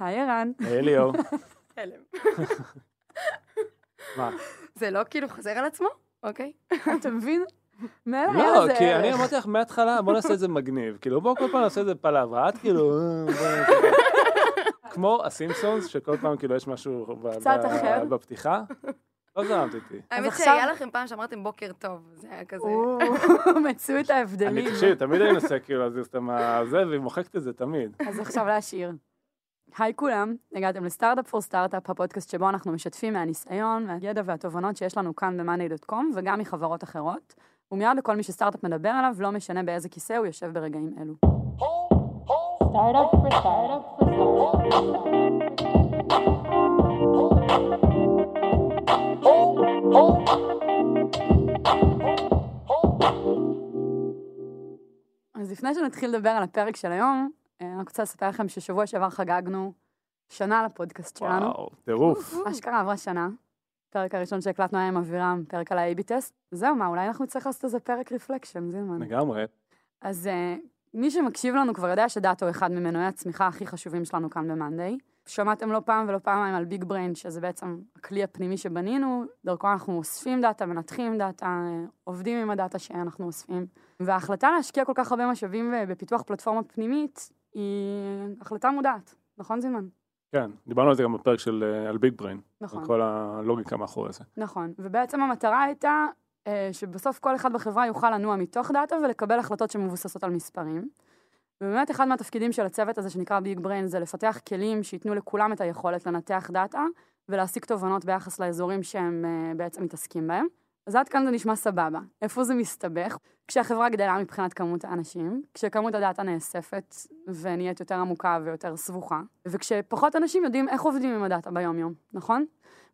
היי ערן. היי ליאור. הלם. מה? זה לא כאילו חוזר על עצמו? אוקיי. אתה מבין? לא, זה כי אני. אמרתי לך מההתחלה, בוא נעשה את זה מגניב. כאילו, בוא כל פעם נעשה את זה פלאברה. את כאילו... אה, בוא- כמו הסימפסונס, שכל פעם כאילו יש משהו. בפתיחה. לא זרמת איתי. האמת שהיה לכם פעם שאמרתם בוקר טוב, זה היה כזה. או, מצאו את ההבדלים. אני, תקשיב, תמיד אני מנסה כאילו להזיז את הזה, והיא מוחקת את זה תמיד. אז עכשיו להשאיר. היי כולם, הגעתם לסטארט-אפ פור סטארט-אפ, הפודקאסט שבו אנחנו משתפים מהניסיון, מהידע והתובנות שיש לנו כאן ב-monday.com וגם מחברות אחרות, ומיד לכל מי שסטארט-אפ מדבר עליו, לא משנה באיזה כיסא הוא יושב ברגעים אלו. אז לפני שנתחיל לדבר על הפרק של היום, אה, אני רוצה לספר לכם ששבוע שעבר חגגנו שנה לפודקאסט שלנו. וואו, טירוף. אשכרה עברה שנה. פרק הראשון שהקלטנו היה עם אבירם, פרק על ה- AB test. זהו, מה, אולי אנחנו נצטרך לעשות איזה פרק reflection, זילמן. לגמרי. אז uh, מי שמקשיב לנו כבר יודע שדאטה הוא אחד ממנועי הצמיחה הכי חשובים שלנו כאן ב-Monday. שמעתם לא פעם ולא פעמיים על Big Brain, שזה בעצם הכלי הפנימי שבנינו, דרכו אנחנו אוספים דאטה, מנתחים דאטה, אה, עובדים עם הדאטה שאנחנו אוספים. וההחלטה להשקיע כל כך הרבה משאבים בפיתוח פלטפורמה פנימית, היא החלטה מודעת, נכון זילמן? כן, דיברנו על זה גם בפרק של אה, על Big Brain. נכון. על כל הלוגיקה מאחורי זה. נכון, ובעצם המטרה הייתה אה, שבסוף כל אחד בחברה יוכל לנוע מתוך דאטה ולקבל החלטות שמבוססות על מספרים. ובאמת אחד מהתפקידים של הצוות הזה שנקרא Big Brain זה לפתח כלים שייתנו לכולם את היכולת לנתח דאטה ולהסיק תובנות ביחס לאזורים שהם אה, בעצם מתעסקים בהם. אז עד כאן זה נשמע סבבה. איפה זה מסתבך? כשהחברה גדלה מבחינת כמות האנשים, כשכמות הדאטה נאספת ונהיית יותר עמוקה ויותר סבוכה, וכשפחות אנשים יודעים איך עובדים עם הדאטה ביום-יום, נכון?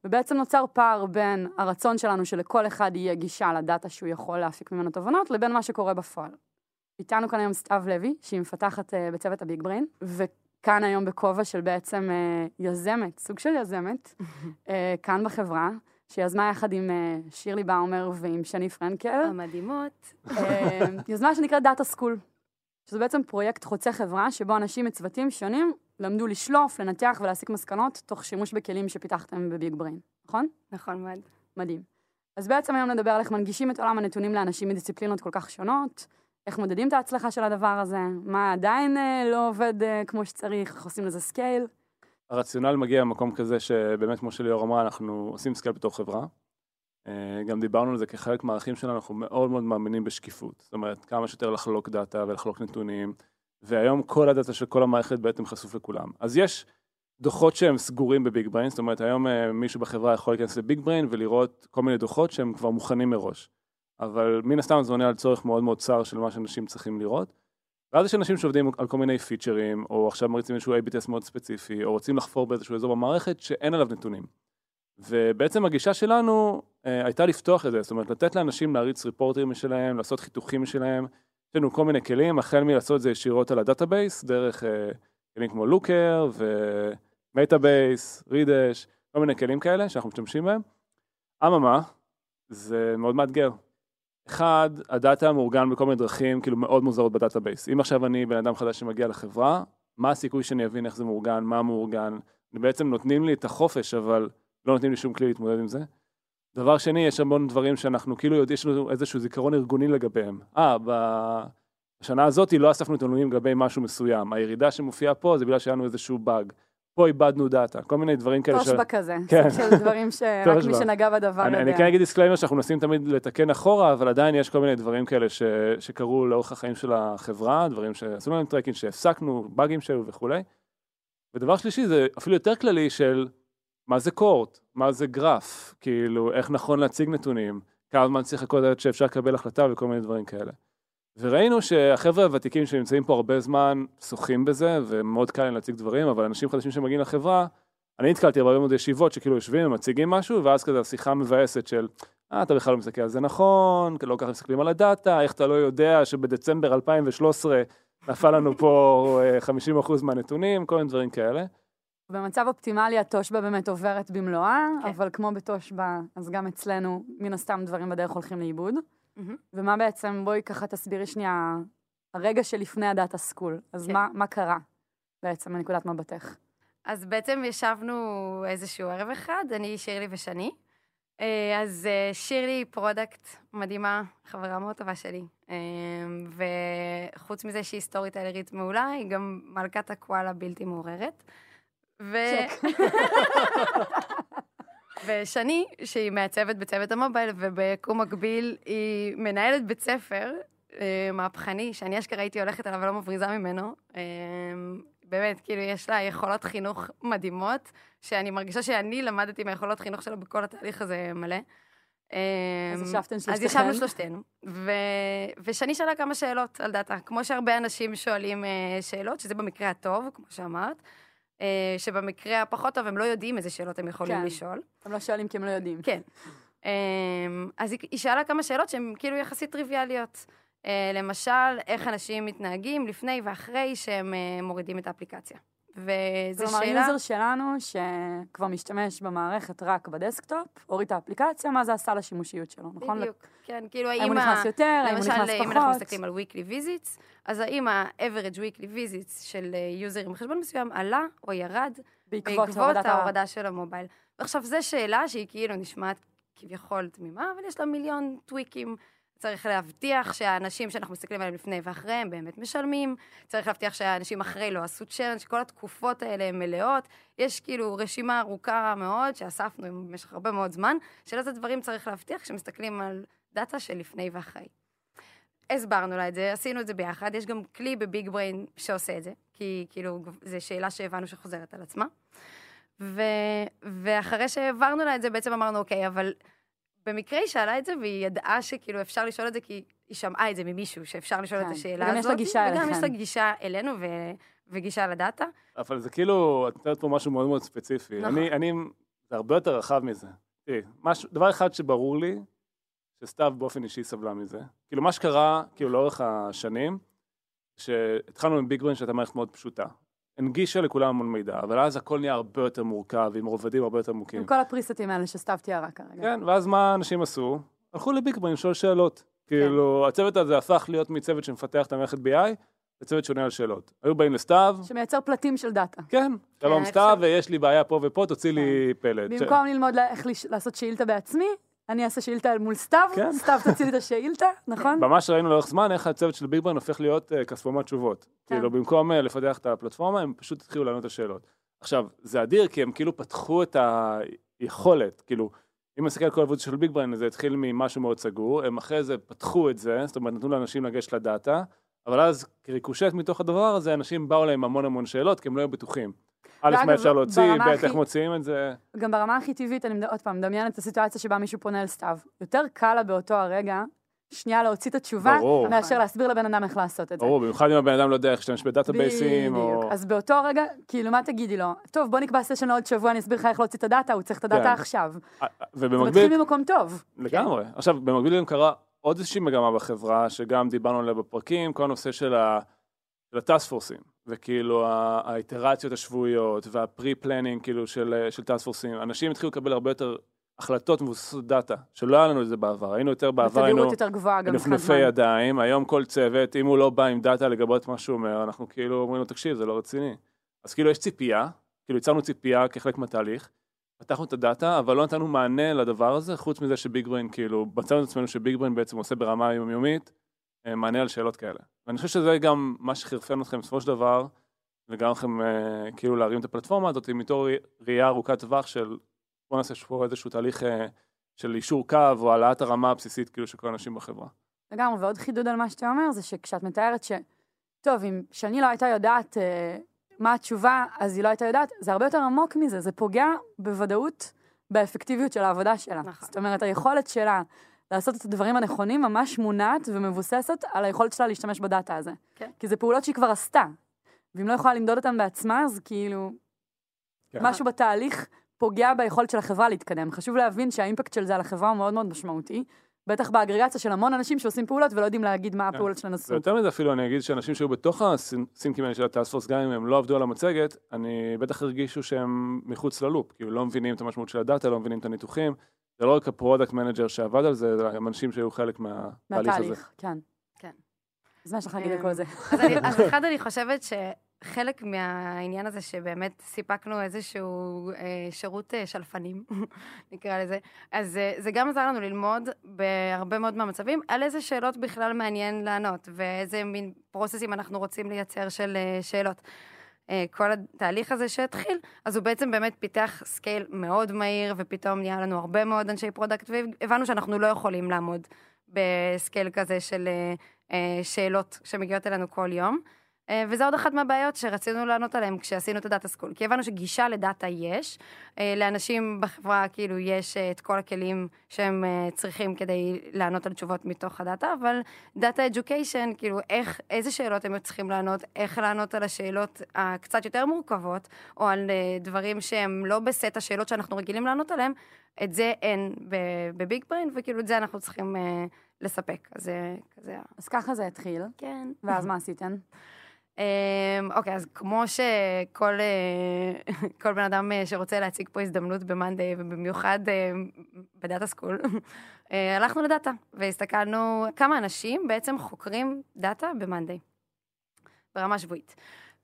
ובעצם נוצר פער בין הרצון שלנו שלכל אחד יהיה גישה לדאטה שהוא יכול להפיק ממנו תובנות, לבין מה שקורה בפועל. איתנו כאן היום סתיו לוי, שהיא מפתחת uh, בצוות הביג בריין, וכאן היום בכובע של בעצם uh, יזמת, סוג של יזמת, uh, כאן בחברה, שיזמה יחד עם uh, שירלי באומר ועם שני פרנקל, המדהימות. אה, יוזמה שנקראת Data School, שזה בעצם פרויקט חוצה חברה, שבו אנשים מצוותים שונים למדו לשלוף, לנתח ולהסיק מסקנות, תוך שימוש בכלים שפיתחתם ב Big Brain, נכון? נכון מאוד. מדהים. אז בעצם היום נדבר על איך מנגישים את עולם הנתונים לאנשים מדיסציפלינות כל כך שונות, איך מודדים את ההצלחה של הדבר הזה, מה עדיין אה, לא עובד אה, כמו שצריך, איך עושים לזה scale. הרציונל מגיע ממקום כזה שבאמת, כמו שליאור אמרה, אנחנו עושים scale בתור חברה. אה, גם דיברנו על זה כחלק מהערכים שלנו, אנחנו מאוד מאוד מאמינים בשקיפות. זאת אומרת, כמה שיותר לחלוק דאטה ולחלוק נתונים, והיום כל הדאטה של כל המערכת בעצם חשוף לכולם. אז יש דוחות שהם סגורים ב Big Brain, זאת אומרת, היום אה, מישהו בחברה יכול להיכנס ל Big Brain ולראות כל מיני דוחות שהם כבר מוכנים מראש. אבל מן הסתם זה עונה על צורך מאוד מאוד צר של מה שאנשים צריכים לראות. ואז יש אנשים שעובדים על כל מיני פיצ'רים, או עכשיו מריצים איזשהו A-B מאוד ספציפי, או רוצים לחפור באיזשהו אזור במערכת שאין עליו נתונים. ובעצם הגישה שלנו אה, הייתה לפתוח את זה, זאת אומרת לתת לאנשים להריץ ריפורטים משלהם, לעשות חיתוכים משלהם, יש לנו כל מיני כלים, החל מלעשות את זה ישירות על ה database, דרך אה, כלים כמו Looker ו Metabase, Redash, כל מיני כלים כאלה שאנחנו משתמשים בהם. אממה, זה מאוד מאתגר. אחד, הדאטה מאורגן בכל מיני דרכים כאילו מאוד מוזרות ב database. אם עכשיו אני בן אדם חדש שמגיע לחברה, מה הסיכוי שאני אבין איך זה מאורגן, מה מאורגן? בעצם נותנים לי את החופש, אבל לא נותנים לי שום כלי להתמודד עם זה. דבר שני, יש המון דברים שאנחנו כאילו יודעים, יש לנו איזשהו זיכרון ארגוני לגביהם. אה, בשנה הזאת לא אספנו נתונים לגבי משהו מסוים. הירידה שמופיעה פה זה בגלל שהיה לנו איזשהו באג. פה איבדנו דאטה, כל מיני דברים כאלה. תושב"ע כזה, כן. של דברים שרק מי. שנגע בדבר אני, יודע. אני כן אגיד disclaimer שאנחנו מנסים תמיד לתקן אחורה, אבל עדיין יש כל מיני דברים כאלה ש, שקרו לאורך החיים של החברה, דברים שעשו לנו tracking, שהפסקנו, באגים שהיו וכולי. ודבר שלישי זה אפילו יותר כללי של מה זה cohort, מה זה גרף, כאילו איך נכון להציג נתונים, כמה זמן צריך עד שאפשר לקבל החלטה וכל מיני דברים כאלה. וראינו שהחבר'ה הוותיקים שנמצאים פה הרבה זמן שוחים בזה, ומאוד קל להם להציג דברים, אבל אנשים חדשים שמגיעים לחברה, אני נתקלתי בהרבה מאוד ישיבות שכאילו יושבים ומציגים משהו, ואז כזה השיחה מבאסת של, אה, אתה בכלל לא מסתכל על זה נכון, לא ככה מסתכלים על הדאטה, איך אתה לא יודע שבדצמבר 2013 נפל לנו פה אה, 50% מהנתונים, כל מיני דברים כאלה. במצב אופטימלי התושבע באמת עוברת במלואה, כן. אבל כמו בתושבע, אז גם אצלנו, מן הסתם דברים בדרך הולכים לאיבוד. מהמם. ומה בעצם, בואי ככה תסבירי שנייה, הרגע שלפני הדאטה סקול. אז כן. מה, מה קרה בעצם מנקודת מבטך? אז בעצם ישבנו איזשהו ערב אחד, אני, שירלי ושני. אה, אז אה, שירלי product מדהימה, חברה מאוד טובה שלי. אה, וחוץ מזה שהיא סטוריטלרית מעולה, היא גם מלכת הקואלה הבלתי מעורערת. ו... ושני, שהיא מעצבת בצוות המובייל, וביקום מקביל היא מנהלת בית ספר אה, מהפכני, שאני אשכרה הייתי הולכת אליו ולא מבריזה ממנו. אה, באמת, כאילו, יש לה יכולות חינוך מדהימות, שאני מרגישה שאני למדתי מהיכולות חינוך שלה בכל התהליך הזה מלא. אז ישבתן שלושתכן. אז ישבנו שלושתנו, ו... ושני שאלה כמה שאלות על דאטה. כמו שהרבה אנשים שואלים אה, שאלות, שזה במקרה הטוב, כמו שאמרת, אה, שבמקרה הפחות טוב הם לא יודעים איזה שאלות הם יכולים כן. לשאול. הם לא שואלים כי הם לא יודעים. כן. אמ, אז היא, היא שאלה כמה שאלות שהן כאילו יחסית טריוויאליות. אה, למשל, איך אנשים מתנהגים לפני ואחרי שהם אה, מורידים את האפליקציה. וזו כלומר, שאלה... user שלנו, שכבר משתמש במערכת רק ב desktop, הוריד את האפליקציה, מה זה עשה לשימושיות שלו, נכון? בדיוק, כן, כאילו האם האם... הוא נכנס יותר, האם הוא למשל, נכנס אם אנחנו פחות? מסתכלים על weekly visits, אז האם ה-average weekly visits של אה, user עם חשבון מסוים עלה או ירד בעקבות בעקבות הורדת ה... ההורדה של ה mobile. ועכשיו, זו שאלה שהיא כאילו נשמעת כביכול תמימה, אבל יש לה מיליון tweak ים. צריך להבטיח שהאנשים שאנחנו מסתכלים עליהם לפני ואחרי הם באמת משלמים, צריך להבטיח שהאנשים אחרי לא עשו churn, שכל התקופות האלה הן מלאות. יש כאילו רשימה ארוכה מאוד שאספנו במשך הרבה מאוד זמן, של איזה דברים צריך להבטיח כשמסתכלים על דאטה של לפני ואחרי. הסברנו לה את זה, עשינו את זה ביחד, יש גם כלי ב Big Brain שעושה את זה, כי כאילו זו שאלה שהבנו שחוזרת על עצמה. ו... ואחרי שהעברנו לה את זה, בעצם אמרנו, אוקיי, אבל במקרה היא שאלה את זה, והיא ידעה שכאילו אפשר לשאול את זה, כי היא שמעה את זה ממישהו, שאפשר לשאול כן. את השאלה וגם הזאת. יש לה גישה וגם יש אליכם. לה גישה אלינו ו... וגישה לדאטה. אבל זה כאילו, את מתארת פה משהו מאוד מאוד ספציפי. נכון. אני, אני, זה הרבה יותר רחב מזה. תראי, משהו, דבר אחד שברור לי, שסתיו באופן אישי סבלה מזה. כאילו, מה שקרה, כאילו, לאורך השנים, שהתחלנו עם ביג ברן שהייתה מערכת מאוד פשוטה. הנגישה לכולם המון מידע, אבל אז הכל נהיה הרבה יותר מורכב, עם רובדים הרבה יותר עמוקים. עם כל הפריסטים האלה שסתיו תיארה כרגע. כן, ואז מה אנשים עשו? הלכו לביג ברן לשאול שאלות. כאילו, הצוות הזה הפך להיות מצוות שמפתח את המערכת BI, לצוות שעונה על שאלות. היו באים לסתיו, שמייצר פלטים של דאטה. כן, שלום כן, סתיו, אפשר. ויש לי בעיה פה ופה, תוציא לי פלט. ש- במקום ללמוד לה- איך לש- לעשות שאילתה בעצמי, אני אעשה שאילתה מול סתיו, כן. סתיו תוציא לי את השאילתה, נכון? ממש ראינו לאורך זמן איך הצוות של ביג ברן הופך להיות uh, כספומט תשובות. כן. כאילו, במקום uh, לפתח את הפלטפורמה, הם פשוט התחילו לענות את השאלות. עכשיו, זה אדיר, כי הם כאילו פתחו את היכולת, כאילו, אם נסתכל על כל העבודה של ביג ברן, זה התחיל ממשהו מאוד סגור, הם אחרי זה פתחו את זה, זאת אומרת, נתנו לאנשים לגשת לדאטה, אבל אז כריקושט מתוך הדבר הזה, אנשים באו להם המון המון שאלות, כי הם לא היו בטוחים. א', מה אפשר להוציא, ב', איך מוציאים את זה. גם ברמה הכי טבעית, אני עוד פעם מדמיינת את הסיטואציה שבה מישהו פונה אל סתיו. יותר קל לה באותו הרגע, שנייה להוציא את התשובה, ברור. מאשר להסביר לבן אדם איך לעשות את זה. ברור, במיוחד אם הבן אדם לא יודע איך להשתמש ב database ים, או... בדיוק. אז באותו רגע, כאילו, מה תגידי לו? טוב, בוא נקבע סשן לעוד שבוע, אני אסביר לך איך להוציא את הדאטה, הוא צריך את הדאטה כן. עכשיו. זה ובמקביל, מתחיל ממקום טוב. לגמרי. עכשיו, במקביל גם קרה עוד איזושהי מגמה בחברה, שגם דיברנו עליה בפרקים, כל הנושא של ה- של ה task force ים, וכאילו האיטרציות השבועיות, וה pre-planning כאילו של של task force ים. אנשים התחילו לקבל הרבה יותר החלטות מבוססות דאטה, שלא היה לנו את זה בעבר. היינו יותר בעבר, היינו זמן. ידיים, היום כל צוות, אם הוא לא בא עם דאטה לגבות מה שהוא אומר, אנחנו כאילו אומרים לו, תקשיב, זה לא רציני. אז כאילו יש ציפייה, כאילו יצרנו ציפייה כחלק מהתהליך, פתחנו את הדאטה, אבל לא נתנו מענה לדבר הזה, חוץ מזה ש Big Brain, כאילו, מצאנו את עצמנו ש Big Brain בעצם עושה ברמה היומיומית, מענה על שאלות כאלה. ואני חושב שזה גם מה שחירפן אתכם בסופו של דבר, וגם לכם אה, כאילו להרים את הפלטפורמה הזאת, מתוך ראייה ארוכת טווח של בוא נעשה פה איזשהו תהליך אה, של אישור קו, או העלאת הרמה הבסיסית כאילו של כל האנשים בחברה. לגמרי, ועוד חידוד על מה שאתה אומר, זה שכשאת מתארת ש... טוב, אם שני לא הייתה יודעת אה, מה התשובה, אז היא לא הייתה יודעת, זה הרבה יותר עמוק מזה, זה פוגע בוודאות באפקטיביות של העבודה שלה. נכון. זאת אומרת, היכולת שלה לעשות את הדברים הנכונים ממש מונעת ומבוססת על היכולת שלה להשתמש בדאטה הזה. כן. כי זה פעולות שהיא כבר עשתה, ואם לא יכולה למדוד אותן בעצמה, אז כאילו, כן. משהו בתהליך פוגע ביכולת של החברה להתקדם. חשוב להבין שה impact של זה על החברה הוא מאוד מאוד משמעותי, בטח באגרגציה של המון אנשים שעושים פעולות ולא יודעים להגיד מה כן. הפעולות שלהם עשו. ויותר מזה אפילו אני אגיד שאנשים שהיו בתוך ה sync ים האלה של ה task force, גם אם הם לא עבדו על המצגת, אני בטח הרגישו שהם מחוץ ל loop, כאילו לא מבינים את המשמעות של הדאטה, לא מבינים את הניתוחים. זה לא רק ה product manager שעבד על זה, זה גם אנשים שהיו חלק מהתהליך הזה. מהתהליך, כן. כן. אז מה יש לך להגיד על אמ, כל זה? אז, אחד, אני חושבת חלק מהעניין הזה שבאמת סיפקנו איזשהו אה, שירות אה, שלפנים, נקרא לזה, אז אה, זה גם עזר לנו ללמוד בהרבה מאוד מהמצבים על איזה שאלות בכלל מעניין לענות, ואיזה מין process ים אנחנו רוצים לייצר של שאלות. אה, כל התהליך הזה שהתחיל, אז הוא בעצם באמת פיתח scale מאוד מהיר, ופתאום נהיה לנו הרבה מאוד אנשי product, והבנו שאנחנו לא יכולים לעמוד ב scale כזה של אה, אה, שאלות שמגיעות אלינו כל יום. אה, וזה עוד אחת מהבעיות שרצינו לענות עליהן כשעשינו את ה data school. כי הבנו שגישה לדאטה יש, אה, לאנשים בחברה כאילו יש אה, את כל הכלים שהם צריכים כדי לענות על תשובות מתוך הדאטה, אבל data education, כאילו איך, איזה שאלות הם צריכים לענות, איך לענות על השאלות הקצת יותר מורכבות, או על דברים שהם לא בסט השאלות שאנחנו רגילים לענות עליהם, את זה אין ב Big Brain, וכאילו את זה אנחנו צריכים לספק. אז זה כזה... אז ככה זה התחיל. כן. ואז מה עשיתם? אמ, אוקיי, אז כמו שכל אה, כל בן אדם אה, שרוצה להציג פה הזדמנות ב-Monday, ובמיוחד אה, ב data school, הלכנו לדאטה, והסתכלנו כמה אנשים בעצם חוקרים דאטה ב-Monday, ברמה שבועית.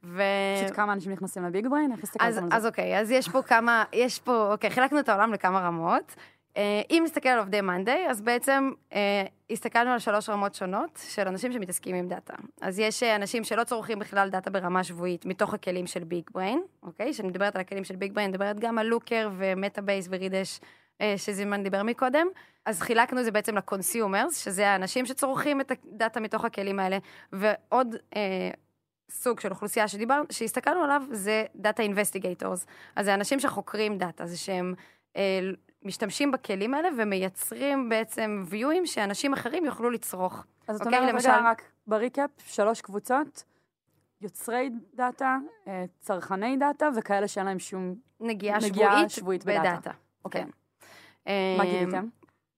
ו... פשוט כמה אנשים נכנסים ל Big Brain? איך הסתכלתם על זה? אז אוקיי, אז יש פה כמה, יש פה, אוקיי, חילקנו את העולם לכמה רמות. אה, אם נסתכל על עובדי Monday, אז בעצם אה, הסתכלנו על שלוש רמות שונות של אנשים שמתעסקים עם דאטה. אז יש אה, אנשים שלא צורכים בכלל דאטה ברמה שבועית מתוך הכלים של Big Brain, אוקיי? כשאני מדברת על הכלים של Big Brain, אני מדברת גם על Looker ו Metabase ו Redash, שזימן דיבר מקודם. אז חילקנו את זה בעצם ל consumers, שזה האנשים שצורכים את הדאטה מתוך הכלים האלה, ועוד... אה, סוג של אוכלוסייה שדיבר, שהסתכלנו עליו זה data investigators. אז זה אנשים שחוקרים דאטה, זה שהם אה, משתמשים בכלים האלה ומייצרים בעצם view ים שאנשים אחרים יוכלו לצרוך. אז זאת אוקיי? אומרת, למשל... רגע, רק ב recap, שלוש קבוצות, יוצרי דאטה, אה, צרכני דאטה וכאלה שאין להם שום נגיעה, נגיעה שבועית, שבועית בדאטה. בדאטה. אוקיי. כן. מה גיליתם?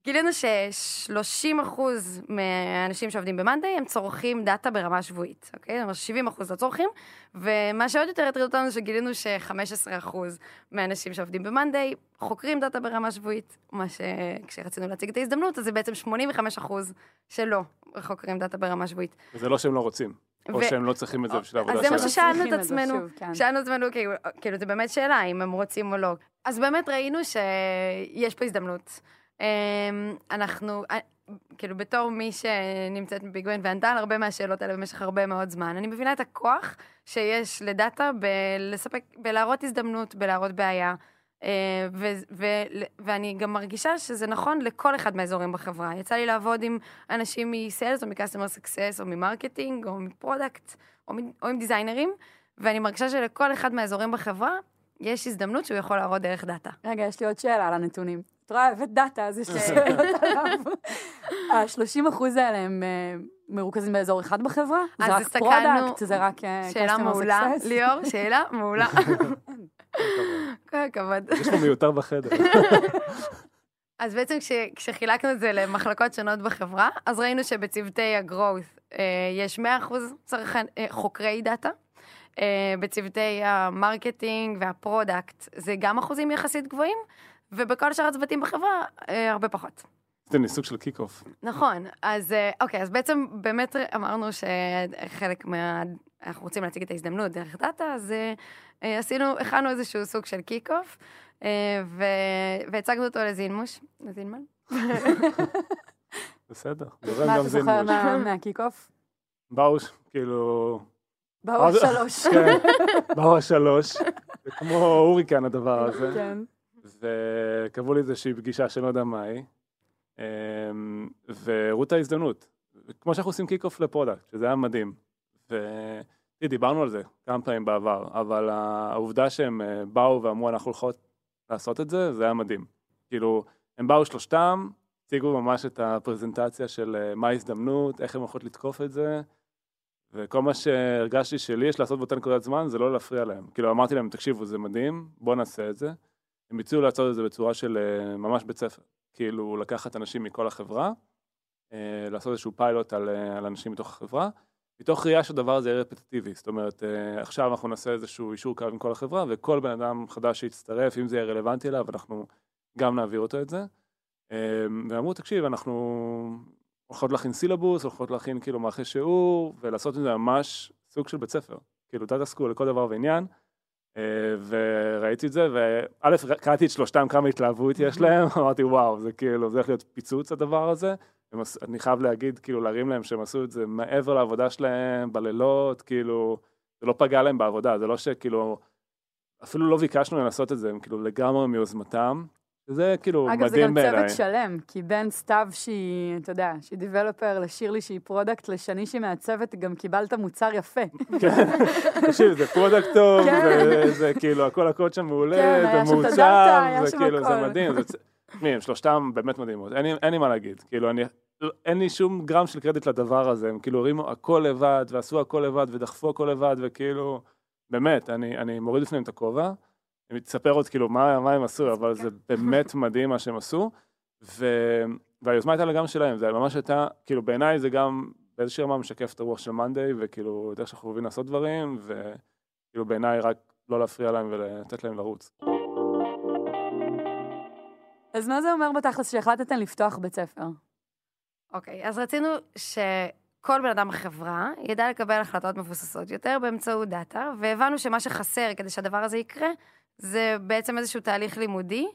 גילינו ש-30% מהאנשים שעובדים ב Monday הם צורכים דאטה ברמה שבועית, אוקיי? זאת אומרת, 70% לא צורכים, ומה שעוד יותר הטריד אותנו שגילינו ש-15% מהאנשים שעובדים ב Monday חוקרים דאטה ברמה שבועית, מה שכשרצינו להציג את ההזדמנות, אז זה בעצם 85% שלא חוקרים דאטה ברמה שבועית. זה לא שהם לא רוצים. או ו... שהם לא צריכים את זה בשביל העבודה שלהם. אז זה מה ששאלנו את עצמנו, כן. שאלנו את עצמנו, כאילו, כאילו, זה באמת שאלה אם הם רוצים או לא. אז באמת ראינו שיש פה הזדמנות. אמ, אנחנו, אה, כאילו בתור מי שנמצאת ב Big Brain וענתה על הרבה מהשאלות האלה במשך הרבה מאוד זמן, אני מבינה את הכוח שיש לדאטה בלספק, בלהראות הזדמנות, בלהראות בעיה. אה, ואני גם מרגישה שזה נכון לכל אחד מהאזורים בחברה. יצא לי לעבוד עם אנשים מ sales או מ customer success או מ marketing או מ product או, או עם designer ים, ואני מרגישה שלכל אחד מהאזורים בחברה יש הזדמנות שהוא יכול להראות דרך דאטה. רגע, יש לי עוד שאלה על הנתונים. את רואה, הבאת דאטה, אז יש לי שאלות עליו. ה-30 אחוז האלה הם אה, מרוכזים באזור אחד בחברה? זה רק product, זה רק אה, שאלה מעולה, ליאור, שאלה מעולה. כל הכבוד. יש פה מיותר בחדר. אז בעצם כש, כשחילקנו את זה למחלקות שונות בחברה, אז ראינו שבצוותי ה-growth אה, יש 100% צרכן, אה, חוקרי דאטה, בצוותי ה marketing וה product זה גם אחוזים יחסית גבוהים, ובכל שאר הצוותים בחברה אה, הרבה פחות. זה ניסוג של קיק אוף. נכון, אז אה, אוקיי, אז בעצם באמת אמרנו שחלק מה... אנחנו רוצים להציג את ההזדמנות דרך דאטה, אז עשינו, הכנו איזשהו סוג של kick-off, והצגנו אותו לזינמוש, לזינמן. בסדר, מה אתה זוכר מה kick-off? באו, כאילו, באו השלוש. כן, באו השלוש. זה כמו הוריקן הדבר הזה. כן. וקבעו לי איזושהי פגישה שאני לא יודע מה היא. אמ, והראו את ההזדמנות. כמו שאנחנו עושים kick-off ל product, שזה היה מדהים. ודיברנו על זה כמה פעמים בעבר, אבל העובדה שהם אה, באו ואמרו אנחנו הולכות לעשות את זה, זה היה מדהים. כאילו, הם באו שלושתם, הציגו ממש את הפרזנטציה של אה, מה ההזדמנות, איך הם הולכות לתקוף את זה, וכל מה שהרגשתי שלי יש לעשות באותה נקודת זמן זה לא להפריע להם. כאילו אמרתי להם, תקשיבו, זה מדהים, בואו נעשה את זה. הם הציעו לעשות את זה בצורה של אה, ממש בית ספר. כאילו לקחת אנשים מכל החברה, אה, לעשות איזשהו פיילוט על, אה, על אנשים מתוך החברה, מתוך ראייה שהדבר הזה יהיה רפטטיבי. זאת אומרת, עכשיו אנחנו נעשה איזשהו אישור קו עם כל החברה, וכל בן אדם חדש שיצטרף, אם זה יהיה רלוונטי אליו, אנחנו גם נעביר אותו את זה. ואמרו, תקשיב, אנחנו הולכות להכין סילבוס, הולכות להכין כאילו מערכי שיעור, ולעשות את זה ממש סוג של בית ספר. כאילו data school לכל דבר ועניין, אה, וראיתי את זה, וא', קראתי את שלושתם כמה התלהבות יש להם, אמרתי וואו, זה כאילו, זה הולך להיות פיצוץ הדבר הזה, אני חייב להגיד, כאילו להרים להם שהם עשו את זה מעבר לעבודה שלהם, בלילות, כאילו, זה לא פגע להם בעבודה, זה לא שכאילו, אפילו לא ביקשנו לעשות את זה, הם כאילו לגמרי מיוזמתם, זה כאילו אגב, מדהים בעיניי. אגב, זה גם צוות שלם, כי בין סתיו שהיא, אתה יודע, שהיא developer, לשירלי שהיא product, לשני שהיא מעצבת, גם קיבלת מוצר יפה. כן, תקשיב, זה product טוב, כן. זה כאילו, הכל הקוד שם מעולה, כן, זה מעוצב, היה זה כאילו, זה הכל. מדהים. תשמעי, הם שלושתם באמת מדהימות, אין לי- מה להגיד. כאילו, אני, אין לי שום גרם של קרדיט לדבר הזה, הם כאילו הרימו הכל לבד, ועשו הכל לבד, ודחפו הכל לבד, וכאילו, באמת, אני אני מוריד בפניהם את הכובע. אני תספר עוד כאילו מה, מה הם עשו, אבל זה באמת מדהים מה שהם עשו. ו... והיוזמה הייתה לגמרי שלהם, זה ממש הייתה, כאילו בעיניי זה גם באיזושהי רמה משקף את הרוח של מאנדיי, וכאילו את איך שאנחנו אוהבים לעשות דברים, וכאילו בעיניי רק לא להפריע להם ולתת להם לרוץ. אז מה זה אומר בתכלס שהחלטתם לפתוח בית ספר? אוקיי, אז רצינו שכל בן אדם בחברה ידע לקבל החלטות מבוססות יותר באמצעות דאטה, והבנו שמה שחסר כדי שהדבר הזה יקרה, זה בעצם איזשהו תהליך לימודי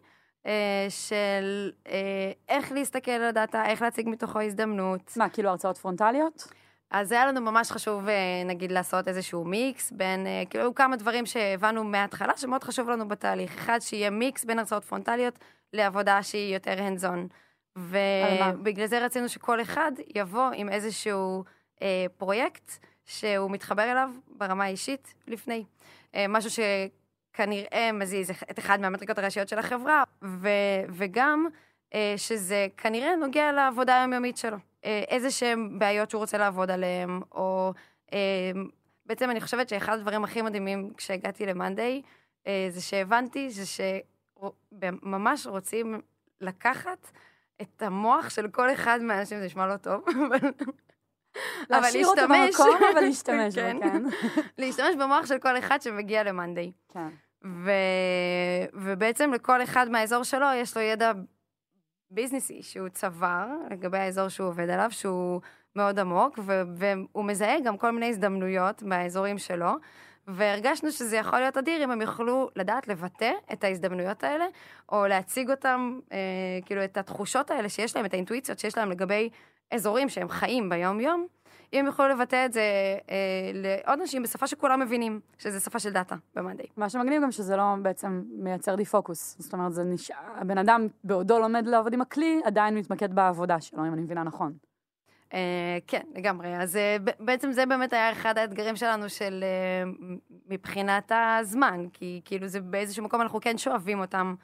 אה, של אה, איך להסתכל על הדאטה, איך להציג מתוכו הזדמנות. מה, כאילו הרצאות פרונטליות? אז היה לנו ממש חשוב, אה, נגיד, לעשות איזשהו מיקס בין, אה, כאילו, כמה דברים שהבנו מההתחלה, שמאוד חשוב לנו בתהליך. אחד, שיהיה מיקס בין הרצאות פרונטליות לעבודה שהיא יותר hands on. על מה? ובגלל זה רצינו שכל אחד יבוא עם איזשהו אה, פרויקט שהוא מתחבר אליו ברמה האישית לפני. אה, משהו שכנראה מזיז את אחד מהמטריקות הראשיות של החברה, ו, וגם אה, שזה כנראה נוגע לעבודה היומיומית שלו. אה, איזה שהם בעיות שהוא רוצה לעבוד עליהן, או... אה, בעצם אני חושבת שאחד הדברים הכי מדהימים כשהגעתי למאנדיי, אה, זה שהבנתי זה שממש רוצים לקחת את המוח של כל אחד מהאנשים, זה נשמע לא טוב, אבל... להשאיר אותו להשתמש- במקום, אבל להשתמש בו, כן. כן. להשתמש במוח של כל אחד שמגיע למאנדיי. כן. ו... ובעצם לכל אחד מהאזור שלו יש לו ידע ביזנסי שהוא צבר לגבי האזור שהוא עובד עליו, שהוא מאוד עמוק, ו... והוא מזהה גם כל מיני הזדמנויות באזורים שלו, והרגשנו שזה יכול להיות אדיר אם הם יוכלו לדעת לבטא את ההזדמנויות האלה, או להציג אותם, אה, כאילו את התחושות האלה שיש להם, את האינטואיציות שיש להם לגבי אזורים שהם חיים ביום-יום, אם הם יוכלו לבטא את זה אה, לעוד אנשים בשפה שכולם מבינים, שזה שפה של דאטה במאנדיי. מה שמגניב גם שזה לא בעצם מייצר דיפוקוס. זאת אומרת, זה נשאר, הבן אדם בעודו לומד לעבוד עם הכלי, עדיין מתמקד בעבודה שלו, אם אני מבינה נכון. אה, כן, לגמרי. אז אה, בעצם זה באמת היה אחד האתגרים שלנו של אה, מבחינת הזמן, כי כאילו זה באיזשהו מקום אנחנו כן שואבים אותם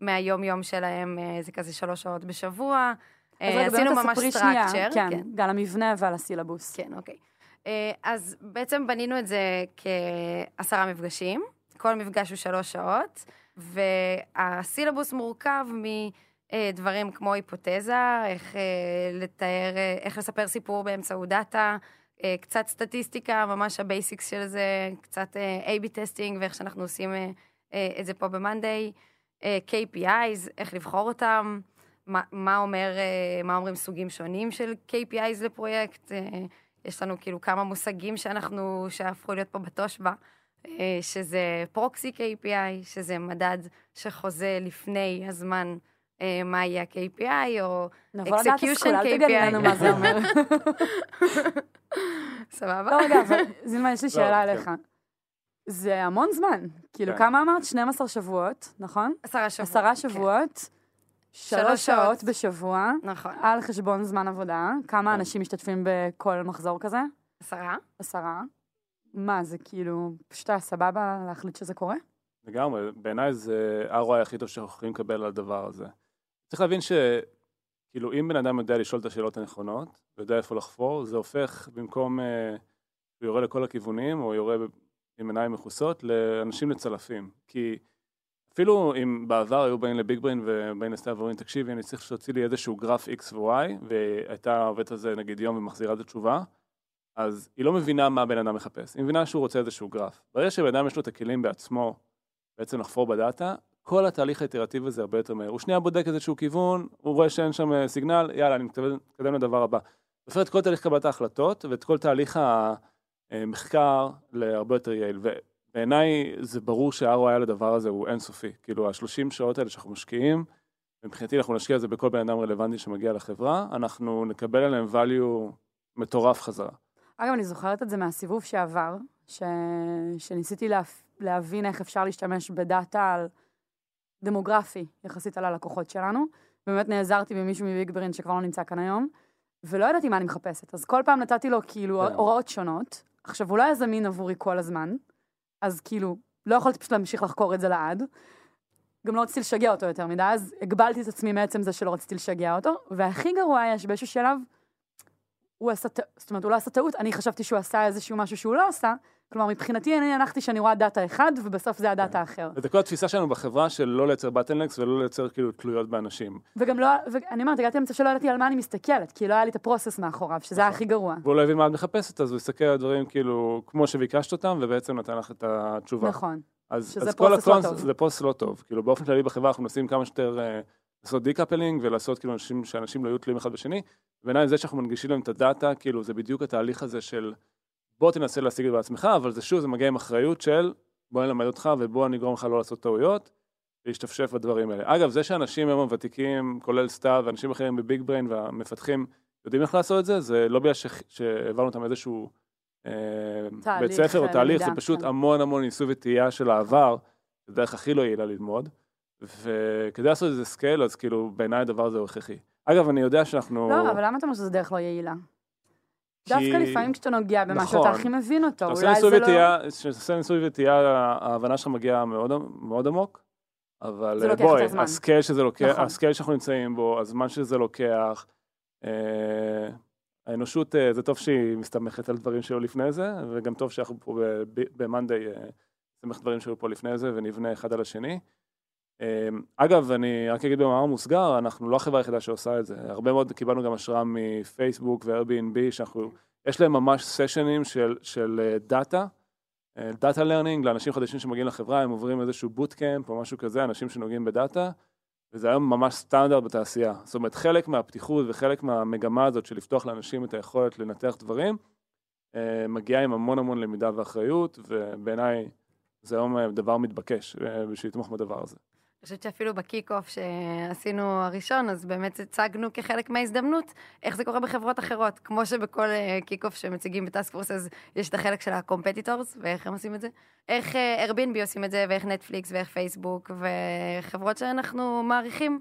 מהיום-יום שלהם, אה, זה כזה שלוש שעות בשבוע. אז אה, רגע, באמת תספרי שנייה. כן, גם על המבנה ועל הסילבוס. כן, אוקיי. אה, אז בעצם בנינו את זה כעשרה מפגשים, כל מפגש הוא שלוש שעות, והסילבוס מורכב מדברים כמו היפותזה, איך אה, לתאר, איך לספר סיפור באמצעות דאטה, קצת סטטיסטיקה, ממש ה basics של זה, קצת A-B testing ואיך שאנחנו עושים את זה פה ב-Monday, KPIs, איך לבחור אותם, מה, מה אומר, אה, מה אומרים סוגים שונים של KPIs לפרויקט, אה, יש לנו כאילו כמה מושגים שאנחנו, שהפכו להיות פה בתושבע, אה, שזה פרוקסי KPI, שזה מדד שחוזה לפני הזמן מה יהיה ה-KPI, או נבוא לדעת execution KPI. לנו מה זה אומר. סבבה? לא, רגע, אבל זילמה, יש לי שאלה כן. אליך. זה המון זמן. כאילו, כן. כמה אמרת? 12 שבועות, נכון? עשרה שבועות. עשרה שבועות, שלוש שעות שעות. בשבוע. נכון. על חשבון זמן עבודה. כמה כן. אנשים משתתפים בכל מחזור כזה? עשרה. עשרה. מה, זה כאילו, פשוט היה סבבה להחליט שזה קורה? לגמרי, בעיניי זה ה-ROI הכי טוב שאנחנו יכולים לקבל על הדבר הזה. צריך להבין שכאילו אם בן אדם יודע לשאול את השאלות הנכונות, ויודע איפה לחפור, זה הופך במקום אה, הוא יורה לכל הכיוונים, או יורה עם עיניים מכוסות, לאנשים לצלפים. כי אפילו אם בעבר היו באים לביג בריין ובאים לסתיו ואומרים, תקשיבי, אני צריך שתוציא לי איזשהו גרף X ו-Y, והייתה עובדת על זה נגיד יום ומחזירה את התשובה, אז היא לא מבינה מה הבן אדם מחפש, היא מבינה שהוא רוצה איזשהו גרף. ברגע שבן אדם יש לו את הכלים בעצמו בעצם לחפור בדאטה, כל התהליך האיטרטיבי הזה הרבה יותר מהר. הוא שנייה בודק איזשהו כיוון, הוא רואה שאין שם אה, סיגנל, יאללה, אני מתקדם לדבר הבא. הופך את כל תהליך קבלת ההחלטות ואת כל תהליך ה... אה, מחקר להרבה יותר יעיל. ובעיניי זה ברור שה-ROI לדבר הזה הוא אינסופי. כאילו, ה-30 שעות האלה שאנחנו משקיעים, מבחינתי אנחנו נשקיע את זה בכל בן אדם רלוונטי שמגיע לחברה, אנחנו נקבל עליהם value מטורף חזרה. אגב, אני זוכרת את זה מהסיבוב שעבר, ש... שניסיתי לה... להבין איך אפשר להשתמש בדאטה על דמוגרפי יחסית על הלקוחות שלנו. באמת נעזרתי במישהו מביג ברין שכבר לא נמצא כאן היום, ולא ידעתי מה אני מחפשת. אז כל פעם נתתי לו כאילו כן. הוראות שונות. עכשיו, הוא לא היה זמין עבורי כל הזמן, אז כאילו, לא יכולתי פשוט להמשיך לחקור את זה לעד. גם לא רציתי לשגע אותו יותר מדי, אז הגבלתי את עצמי מעצם זה שלא רציתי לשגע אותו, והכי גרוע היה שבאיזשהו שלב, הוא עשה, זאת אומרת, הוא לא עשה טעות, אני חשבתי שהוא עשה איזשהו משהו שהוא לא עשה, כלומר, מבחינתי אני הנחתי שאני רואה דאטה אחד, ובסוף זה הדאטה האחר. וזה כל התפיסה שלנו בחברה של לא לייצר bottlenecks ולא לייצר כאילו תלויות באנשים. וגם לא, ואני אומרת, הגעתי למצב שלא ידעתי על מה אני מסתכלת, כי לא היה לי את ה process מאחוריו, שזה היה נכון. הכי גרוע. והוא לא הבין מה את מחפשת, אז הוא הסתכל על דברים כאילו, כמו שביקשת אותם, ובעצם נתן לך את התשובה. נכון. אז, שזה אז כל process לא טוב. זה process לא טוב. כאילו באופן כללי בחברה אנחנו מנסים כמה שיותר אה, לעשות decoupling ולעשות כאילו אנשים, שאנשים לא יהיו תלויים אחד בשני. בעיניי זה שאנחנו מנגישים להם את הדאטה, כאילו זה בדיוק התהליך הזה של בוא תנסה להשיג את זה בעצמך, אבל זה שוב, זה מגיע עם אחריות של בוא נלמד אותך ובוא נגרום לך לא לעשות טעויות, להשתפשף בדברים האלה. אגב, זה שאנשים היום הוותיקים, כולל סתיו ואנשים אחרים ב BigBrain והמפתחים, יודעים איך לעשות את זה, זה לא בגלל ש- שהעברנו אותם איזשהו אה, תהליך, בית ספר או תהליך, זה למידה, פשוט כן. המון המון ניסוי וטעייה של העבר, זה הדרך הכי לא יעילה ללמוד, וכדי לעשות איזה scale, אז כאילו בעיניי הדבר הזה הוא הכרחי. אגב, אני יודע שאנחנו... לא, אבל למה אתה אומר שזו דרך לא יעילה? דווקא לפעמים כשאתה נוגע במשהו, נכון. אתה הכי מבין אותו, אולי זה לא... כשאתה עושה ניסוי וטעייה, ההבנה שלך מגיעה מאוד, עמוק, אבל אה, בואי. ה scale שזה לוקח, נכון. ה scale שאנחנו נמצאים בו, הזמן שזה לוקח, אה, האנושות, אה, זה טוב שהיא מסתמכת על דברים שהיו לפני זה, וגם טוב שאנחנו פה ב-Monday נסתמך דברים שהיו פה לפני זה ונבנה אחד על השני. אה, אגב, אני רק אגיד במאמר מוסגר, אנחנו לא החברה היחידה שעושה את זה. הרבה מאוד קיבלנו גם השראה מפייסבוק ו-Airbnb, שאנחנו, יש להם ממש סשנים של, של דאטה, data learning לאנשים חדשים שמגיעים לחברה, הם עוברים איזשהו bootcamp או משהו כזה, אנשים שנוגעים בדאטה, וזה היום ממש סטנדרט בתעשייה. זאת אומרת, חלק מהפתיחות וחלק מהמגמה הזאת של לפתוח לאנשים את היכולת לנתח דברים, אה, מגיעה עם המון המון למידה ואחריות, ובעיניי זה היום אה, דבר מתבקש אה, בשביל לתמוך בדבר הזה. חושבת שאפילו ב kick-off שעשינו הראשון, אז באמת הצגנו כחלק מההזדמנות איך זה קורה בחברות אחרות. כמו שבכל אה, kick-off שמציגים ב task force, אז יש את החלק של ה competitors, ואיך הם עושים את זה. איך אה, Airbnb עושים את זה, ואיך נטפליקס, ואיך פייסבוק, וחברות שאנחנו מעריכים.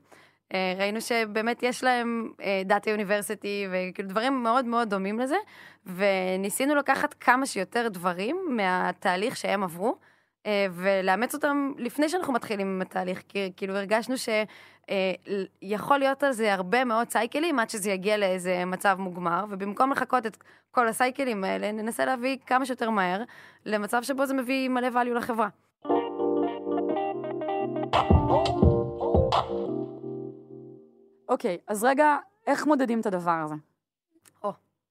אה, ראינו שבאמת יש להם data university, וכאילו דברים מאוד מאוד דומים לזה, וניסינו לקחת כמה שיותר דברים מהתהליך שהם עברו. אה, ולאמץ אותם לפני שאנחנו מתחילים עם התהליך, כי כאילו הרגשנו שיכול להיות על זה הרבה מאוד סייקלים עד שזה יגיע לאיזה מצב מוגמר, ובמקום לחכות את כל הסייקלים האלה, ננסה להביא כמה שיותר מהר למצב שבו זה מביא מלא value לחברה. אוקיי, אז רגע, איך מודדים את הדבר הזה?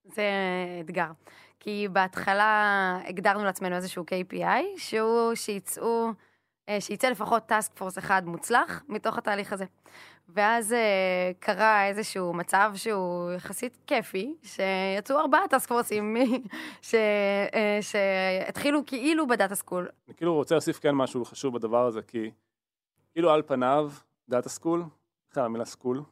זה אתגר. כי בהתחלה הגדרנו לעצמנו איזשהו KPI, שהוא שיצאו, אה, שיצא לפחות task force אחד מוצלח מתוך התהליך הזה. ואז אה, קרה איזשהו מצב שהוא יחסית כיפי, שיצאו ארבעה task force ים ש- אה, שהתחילו כאילו ב data school. אני כאילו רוצה להוסיף כן משהו חשוב בדבר הזה, כי כאילו על פניו, data school, בכלל המילה school,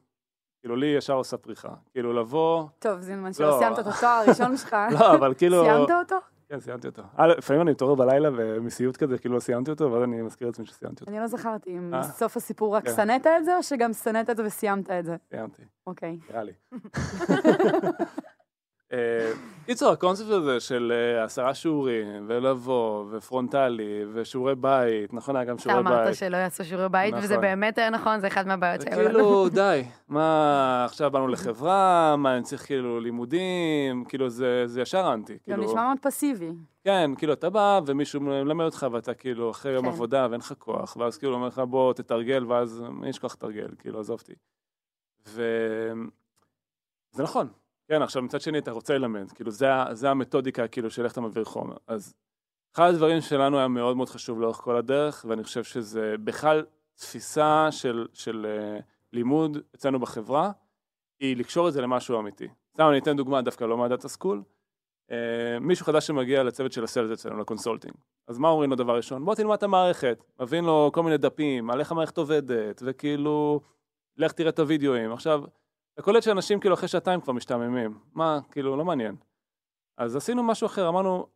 כאילו לי ישר עושה פריחה. כאילו לבוא, טוב, זינמן, לא. שלא סיימת את התואר הראשון שלך. לא, אבל כאילו... סיימת אותו? כן, סיימתי אותו. אה, לפעמים אני מתעורר בלילה ומסיוט כזה, כאילו לא סיימתי אותו, ואז אני מזכיר לעצמי שסיימתי אותו. אני לא זכרתי אם אה? בסוף הסיפור רק כן. שנאת את זה, או שגם שנאת את זה וסיימת את זה. סיימתי, אוקיי. נראה לי. אה, קיצור, הקונספט הזה של אה, עשרה שיעורים, ולבוא, ופרונטלי, ושיעורי בית, נכון, היה גם אתה שיעורי אמרת בית. שלא יעשו שיעורי בית, וזה נכון. באמת היה נכון, זה אחד מהבעיות זה שהיו לנו. כאילו, די, מה, עכשיו באנו לחברה, מה, אני צריך כאילו לימודים, כאילו זה זה ישר אנטי. גם כאילו, נשמע מאוד פסיבי. כן, כאילו, אתה בא ומישהו מלמד אותך ואתה כאילו אחרי יום כן. עבודה ואין לך כוח, ואז כאילו אומר לך בוא תתרגל, ואז יש כוח לתרגל, כאילו, עזוב אותי. וזה נכון, כן, עכשיו מצד שני אתה רוצה ללמד, כאילו, זה, זה המתודיקה כאילו של איך אתה מעביר חומר. אז אחד הדברים שלנו היה מאוד מאוד חשוב לאורך כל הדרך, ואני חושב שזה בכלל תפיסה של, של uh, לימוד אצלנו בחברה, היא לקשור את זה למשהו אמיתי. סתם אני אתן דוגמה דווקא לא מה-data school. אה, מישהו חדש שמגיע לצוות של ה-sales אצלנו, ל-consulting. אז מה אומרים לו דבר ראשון? בוא תלמד את המערכת, מכין לו כל מיני דפים, על איך המערכת עובדת, וכאילו, לך תראה את הוידאוים. עכשיו, אתה קולט שאנשים כאילו אחרי שעתיים כבר משתעממים. מה, כאילו, לא מעניין. אז עשינו משהו אחר, אמרנו,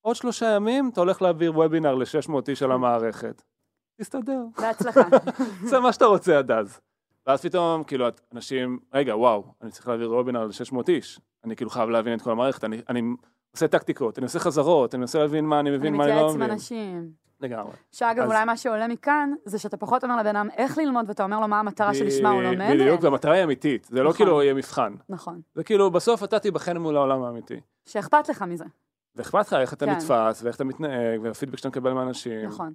עוד שלושה ימים אתה הולך להעביר וובינר ל-600 איש על המערכת. תסתדר. בהצלחה. זה מה שאתה רוצה עד אז. ואז פתאום, כאילו, אנשים, רגע, וואו, אני צריך להעביר וובינר ל-600 איש. אני כאילו חייב להבין את כל המערכת, אני, אני עושה טקטיקות, אני עושה חזרות, אני מנסה להבין מה אני מבין, מה אני לא מתייעץ מבין. עם אנשים. לגמרי. שאגב, אז- אולי מה שעולה מכאן, זה שאתה פחות אומר לבן אדם איך ללמוד, ואתה אומר לו מה המטרה שלשמה הוא לומד. בדיוק, והמטרה היא אמיתית, זה לא נכון. כאילו יהיה מבחן. נכון. זה כאילו, בסוף אתה תיבחן מול העולם האמיתי. שאכפת לך מזה. ואכפת לך איך אתה כן. נתפס, ואיך אתה מתנהג, והפידבק שאתה מקבל מאנשים. נכון.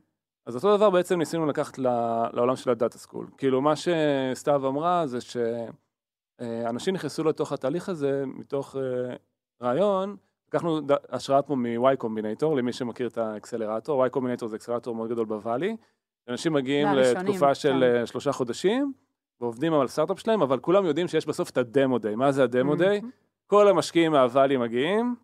אז אותו דבר בעצם ניסינו לקחת ל- לעולם של הדאטה סקול. כאילו, מה שסתיו אמרה זה שאנשים נכנסו לתוך התהליך הזה מתוך אה, רעיון, לקחנו השראה פה מ-Y Combinator, למי שמכיר את האקסלרטור, Y Combinator זה אקסלרטור מאוד גדול בוואלי. אנשים מגיעים לתקופה של כן. אה, שלושה חודשים, ועובדים על סטארט-אפ שלהם, אבל כולם יודעים שיש בסוף את ה-demo day. מה זה ה-demo day? מהמם. כל המשקיעים מה-Valley מגיעים,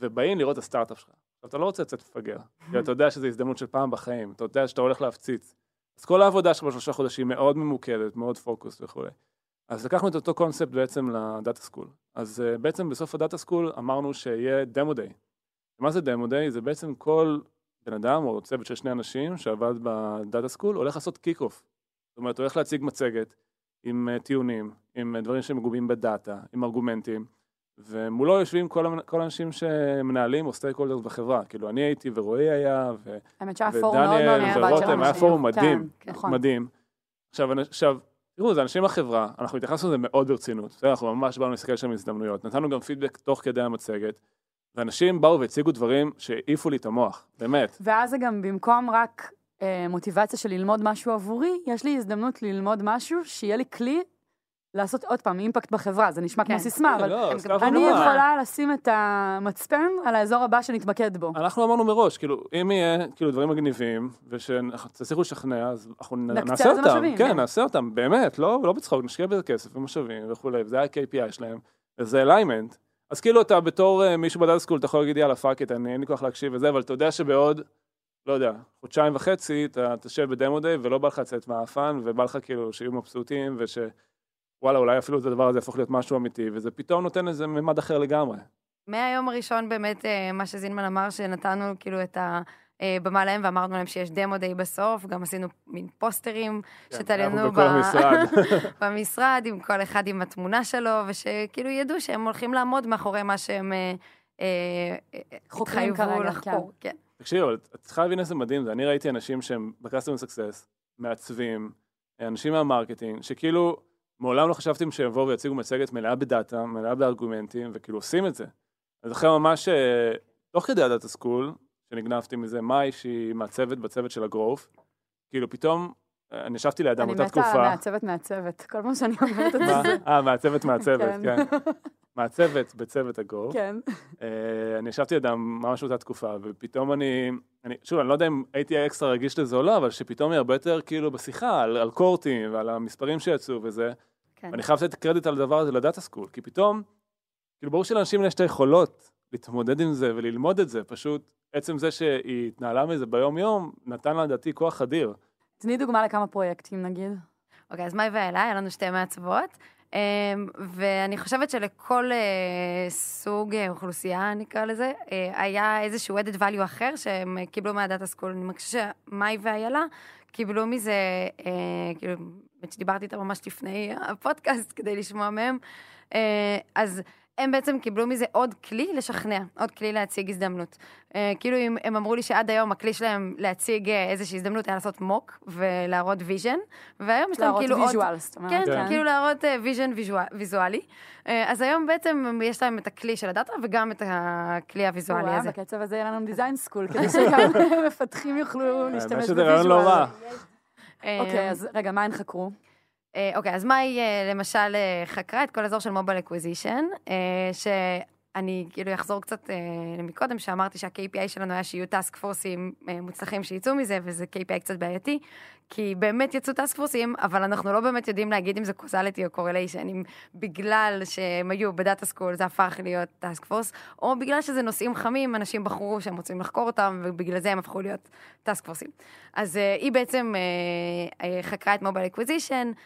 ובאים לראות את הסטארט-אפ שלך. עכשיו, אתה לא רוצה לצאת מפגר, כי אתה יודע שזו הזדמנות של פעם בחיים, אתה יודע שאתה הולך להפציץ. אז כל העבודה שלך בשלושה חודשים מאוד ממוקדת, מאוד פוקוס וכולי. אז לקחנו את אותו קונספט בעצם ל-data school. אז uh, בעצם בסוף ה-data school אמרנו שיהיה demo day. מה זה demo day? זה בעצם כל בן אדם או צוות של שני אנשים שעבד ב-data school הולך לעשות kick-off. זאת אומרת, הולך להציג מצגת עם uh, טיעונים, עם uh, דברים שמגובים בדאטה, עם ארגומנטים. ומולו יושבים כל, כל האנשים שמנהלים או stakeholders בחברה. כאילו, אני הייתי ורועי היה, ו... האמת מאוד ודניאל מאוד ורותם, היה. פורום מדהים, כן, נכון. מדהים. עכשיו, עכשיו, תראו, זה אנשים בחברה, אנחנו התייחסנו לזה מאוד ברצינות. אנחנו ממש באנו להסתכל שם הזדמנויות. נתנו גם פידבק תוך כדי המצגת, ואנשים באו והציגו דברים שהעיפו לי את המוח, באמת. ואז זה גם במקום רק אה, מוטיבציה של ללמוד משהו עבורי, יש לי הזדמנות ללמוד משהו שיהיה לי כלי לעשות עוד פעם אימפקט בחברה. זה נשמע כמו כן. סיסמה, אבל לא, הם אני אמרה. יכולה לשים את המצפן על האזור הבא שנתמקד בו. אנחנו אמרנו מראש, כאילו, אם יהיה כאילו דברים מגניבים, ושתצליחו לשכנע, אז אנחנו נעשה אותם. משאבים. כן, נעשה אותם, באמת, לא לא בצחוק, נשקיע בזה כסף ומשאבים וכולי, וזה ה-KPI שלהם, וזה element. אז כאילו אתה בתור אה, מישהו ב-data school, אתה יכול להגיד יאללה fuck it, אני אין לי כוח להקשיב וזה, אבל אתה יודע שבעוד, לא יודע, חודשיים וחצי, אתה תשב ב-demo day ולא בא לך לצאת מאפן, ובא לך כאילו שיהיו מבסוטים, וש... וואלה, אולי אפילו את הדבר הזה יהפוך להיות משהו אמיתי, וזה פתאום נותן איזה ממד אחר לגמרי. מהיום הראשון באמת, אה, מה שזינמן אמר, שנתנו כאילו את הבמה להם ואמרנו להם שיש demo day בסוף, גם עשינו מין פוסטרים כן, בכל המשרד. במשרד, עם כל אחד עם התמונה שלו, ושכאילו ידעו שהם הולכים לעמוד מאחורי מה שהם אה, אה, חוקרים התחייבו כרגע, לחקור. כן. תקשיב, אבל את צריכה להבין איזה מדהים זה. אני ראיתי אנשים שהם בקסטומר סקסס, מעצבים, אנשים מהמרקטינג, שכאילו מעולם לא חשבתם שיבואו ויציגו מצגת מלאה בדאטה, מלאה בארגומנטים, וכאילו עושים את זה. אני זוכר ממש, אה, תוך כדי הדאטה סקול, שנגנבתי מזה, מאי שהיא מעצבת בצוות של הגרוף, כאילו פתאום, אה, אני ישבתי לידה אני באותה מתה על תקופה. מעצבת מעצבת. כל פעם שאני אומרת את? זה. אה, מעצבת מעצבת, כן. מעצבת בצוות ה-growth. כן. אה, אני ישבתי לידם ממש באותה תקופה, ופתאום אני, אני, שוב, אני לא יודע אם הייתי אקסטרה רגיש לזה או לא, אבל שפתאום היא הרבה יותר כאילו בשיחה על, על cohorts ועל המספרים שיצאו וזה, כן. ואני חייב לתת קרדיט על הדבר הזה ל-data school, כי פתאום, כאילו ברור שלאנשים יש את היכולות להתמודד עם זה וללמוד את זה, פשוט עצם זה שהיא התנהלה מזה ביום יום, נתן לה לדעתי כוח אדיר. תני דוגמה לכמה פרויקטים נגיד. אוקיי, אז מאי ואלה, היה לנו שתי מעצבות, ואני חושבת שלכל אה, סוג אה, אוכלוסייה, נקרא לזה, אה, היה איזשהו added value אחר שהם קיבלו מהדאטה סקול. אני מרגישה שמאי ואיילה קיבלו מזה, כאילו, באמת שדיברתי איתם ממש לפני הפודקאסט כדי לשמוע מהם, אז הם בעצם קיבלו מזה עוד כלי לשכנע, עוד כלי להציג הזדמנות. אה, כאילו אם הם אמרו לי שעד היום הכלי שלהם להציג אה, איזושהי הזדמנות היה לעשות mock ולהראות vision, והיום יש להם להראות כאילו עוד... visual, זאת אומרת. כן, כן. כאילו להראות vision ויזואלי. אה, אז היום בעצם יש להם את הכלי של הדאטה וגם את הכלי הוויזואלי הזה. בקצב הזה יהיה לנו design school, כדי שגם מפתחים יוכלו להשתמש האמת שזה רעיון לא ב-visual. רע. אה, אוקיי, אז רגע, מה הן חקרו? אה, אוקיי, אז מאי אה, למשל אה, חקרה את כל האזור של mobile acquisition, אני כאילו אחזור קצת אה, מקודם, שאמרתי שה-KPI שלנו היה שיהיו task force-ים אה, מוצלחים שיצאו מזה, וזה KPI קצת בעייתי, כי באמת יצאו task force-ים, אבל אנחנו לא באמת יודעים להגיד אם זה causality או correlation, אם בגלל שהם היו ב-data school זה הפך להיות task force, או בגלל שזה נושאים חמים, אנשים בחרו שהם רוצים לחקור אותם, ובגלל זה הם הפכו להיות task force-ים. אז אה, היא בעצם אה, אה, חקרה את mobile acquisition, אה,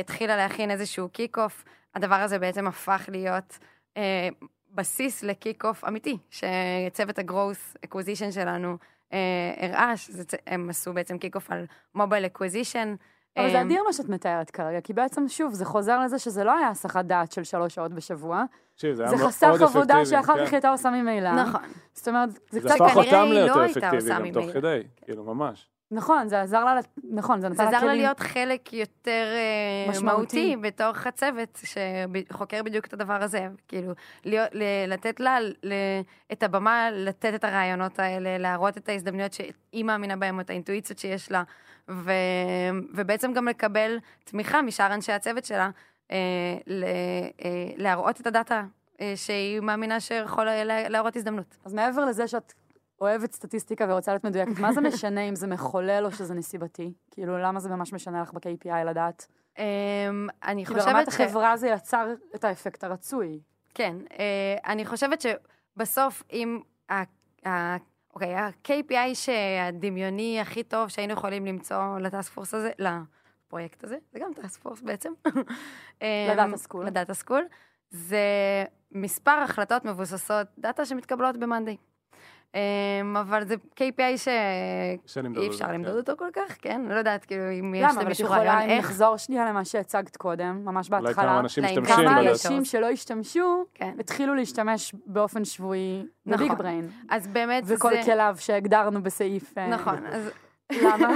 התחילה להכין איזשהו kick-off, הדבר הזה בעצם הפך להיות... אה, בסיס ל-kick-off אמיתי, שצוות ה-growth acquisition שלנו אה, הראה, שהם עשו בעצם kick-off על mobile acquisition. אבל זה אה, אדיר מה שאת מתארת כרגע, כי בעצם, שוב, זה חוזר לזה שזה לא היה הסחת דעת של שלוש שעות בשבוע, תקשיב, זה היה זה חסך עבודה אפקטיבי, שאחר כן. כך היא הייתה עושה ממילא. נכון. זאת אומרת, זה זה קצת... הפך כנראה אותם היא לא ליותר הייתה אפקטיבי עושה גם תוך ממילא. כדי, כאילו, ממש. נכון, זה עזר לה, נכון, זה נתן זה לה עזר לה כלים. להיות חלק יותר אה, משמעותי. בתוך הצוות שחוקר בדיוק את הדבר הזה. כאילו, להיות, לתת לה את הבמה, לתת את הרעיונות האלה, להראות את ההזדמנויות שהיא מאמינה בהן, את האינטואיציות שיש לה, ו, ובעצם גם לקבל תמיכה משאר אנשי הצוות שלה, אה, אה, להראות את הדאטה שהיא מאמינה שיכול לה- להראות הזדמנות. אז מעבר לזה שאת אוהבת סטטיסטיקה ורוצה להיות מדויקת, מה זה משנה אם זה מחולל או שזה נסיבתי? כאילו, למה זה ממש משנה לך ב-KPI לדעת? אה, אני כי ברמת חושבת ש... החברה זה יצר את האפקט הרצוי. כן, אה, אני חושבת שבסוף, אם... אוקיי, ה-KPI שהדמיוני הכי טוב שהיינו יכולים למצוא ל-task force הזה, לפרויקט הזה, זה גם task force בעצם. אה, ל-data school. ל-data school, זה מספר החלטות מבוססות דאטה שמתקבלות ב-Monday. אה, אבל זה KPI שאי אפשר כן. למדוד אותו כל כך, כן? לא יודעת, כאילו, אם יש למה? אבל את למישהו יכולה, רעיון איך... נחזור שנייה למה שהצגת קודם, ממש אולי בהתחלה. כמה אנשים משתמשים כמה. אנשים שלא השתמשו, כן. התחילו להשתמש באופן שבועי נכון. ב-BigBrain. אז באמת זה... וכל כליו שהגדרנו בסעיף... אה, נכון, אז למה?